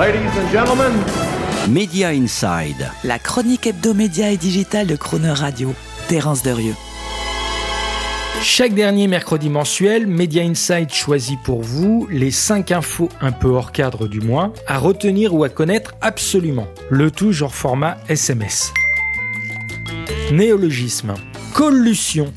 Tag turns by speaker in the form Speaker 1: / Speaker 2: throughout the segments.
Speaker 1: Ladies and gentlemen,
Speaker 2: Media Inside.
Speaker 3: La chronique hebdomédia et digitale de Croner Radio. Terence Derieux.
Speaker 4: Chaque dernier mercredi mensuel, Media Insight choisit pour vous les 5 infos un peu hors cadre du mois à retenir ou à connaître absolument. Le tout genre format SMS. Néologisme. Collusion.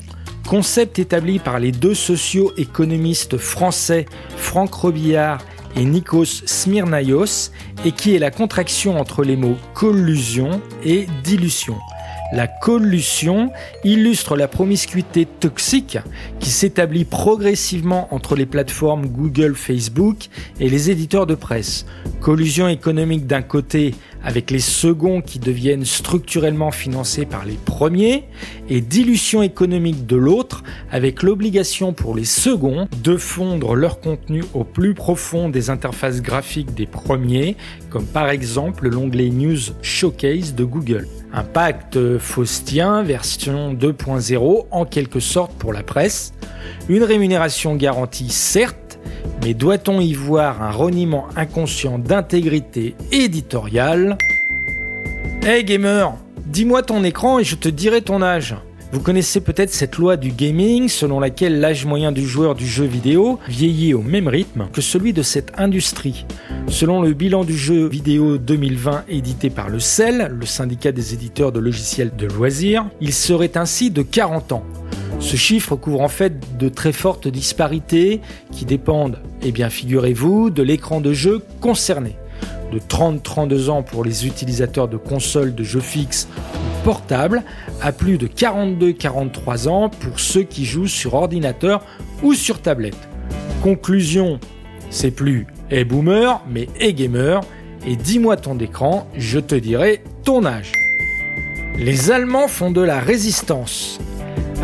Speaker 4: Concept établi par les deux socio-économistes français Franck Robillard et Nikos Smirnaios et qui est la contraction entre les mots collusion et dilution. La collusion illustre la promiscuité toxique qui s'établit progressivement entre les plateformes Google, Facebook et les éditeurs de presse. Collusion économique d'un côté avec les seconds qui deviennent structurellement financés par les premiers et dilution économique de l'autre avec l'obligation pour les seconds de fondre leur contenu au plus profond des interfaces graphiques des premiers, comme par exemple l'onglet News Showcase de Google. Un pacte faustien version 2.0 en quelque sorte pour la presse. Une rémunération garantie certes, mais doit-on y voir un reniement inconscient d'intégrité éditoriale? Hey gamer, dis-moi ton écran et je te dirai ton âge. Vous connaissez peut-être cette loi du gaming selon laquelle l'âge moyen du joueur du jeu vidéo vieillit au même rythme que celui de cette industrie. Selon le bilan du jeu vidéo 2020 édité par le CEL, le syndicat des éditeurs de logiciels de loisirs, il serait ainsi de 40 ans. Ce chiffre couvre en fait de très fortes disparités qui dépendent, eh bien figurez-vous, de l'écran de jeu concerné. De 30-32 ans pour les utilisateurs de consoles de jeux fixes portable à plus de 42-43 ans pour ceux qui jouent sur ordinateur ou sur tablette. Conclusion, c'est plus et boomer, mais et gamer, et dis-moi ton écran, je te dirai ton âge. Les Allemands font de la résistance.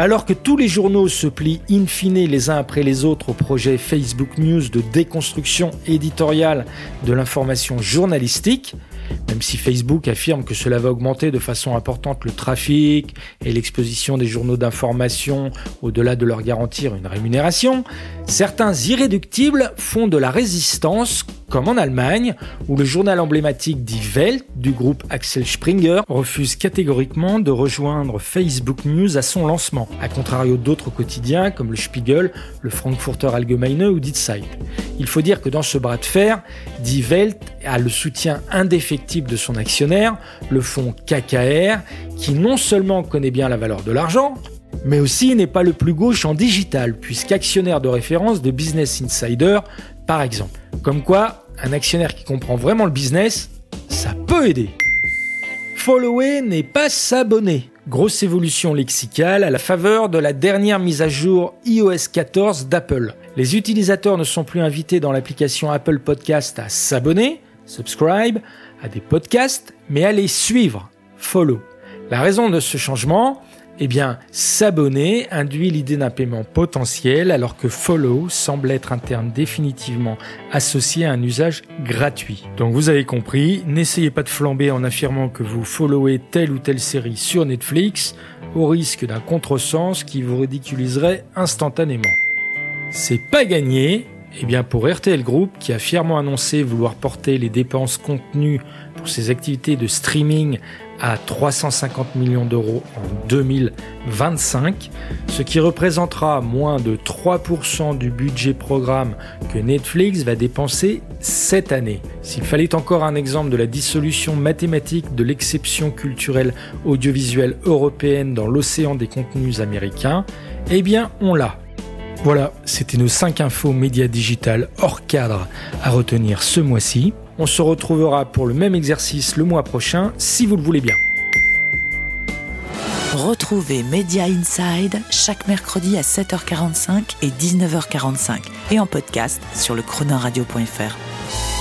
Speaker 4: Alors que tous les journaux se plient in fine les uns après les autres au projet Facebook News de déconstruction éditoriale de l'information journalistique, même si Facebook affirme que cela va augmenter de façon importante le trafic et l'exposition des journaux d'information au-delà de leur garantir une rémunération, certains irréductibles font de la résistance comme en Allemagne, où le journal emblématique Die Welt du groupe Axel Springer refuse catégoriquement de rejoindre Facebook News à son lancement, à contrario d'autres quotidiens comme le Spiegel, le Frankfurter Allgemeine ou Die Zeit. Il faut dire que dans ce bras de fer, Die Welt a le soutien indéfectible de son actionnaire, le fonds KKR, qui non seulement connaît bien la valeur de l'argent, mais aussi n'est pas le plus gauche en digital, puisqu'actionnaire de référence de Business Insider, par exemple. Comme quoi, un actionnaire qui comprend vraiment le business, ça peut aider. Follower n'est pas s'abonner. Grosse évolution lexicale à la faveur de la dernière mise à jour iOS 14 d'Apple. Les utilisateurs ne sont plus invités dans l'application Apple Podcast à s'abonner, subscribe, à des podcasts, mais à les suivre, follow. La raison de ce changement, eh bien, s'abonner induit l'idée d'un paiement potentiel alors que follow semble être un terme définitivement associé à un usage gratuit. Donc vous avez compris, n'essayez pas de flamber en affirmant que vous followez telle ou telle série sur Netflix au risque d'un contresens qui vous ridiculiserait instantanément. C'est pas gagné, eh bien pour RTL Group, qui a fièrement annoncé vouloir porter les dépenses contenues pour ses activités de streaming à 350 millions d'euros en 2025, ce qui représentera moins de 3% du budget programme que Netflix va dépenser cette année. S'il fallait encore un exemple de la dissolution mathématique de l'exception culturelle audiovisuelle européenne dans l'océan des contenus américains, eh bien on l'a. Voilà, c'était nos 5 infos médias digital hors cadre à retenir ce mois-ci. On se retrouvera pour le même exercice le mois prochain, si vous le voulez bien.
Speaker 3: Retrouvez Media Inside chaque mercredi à 7h45 et 19h45 et en podcast sur le chronoradio.fr.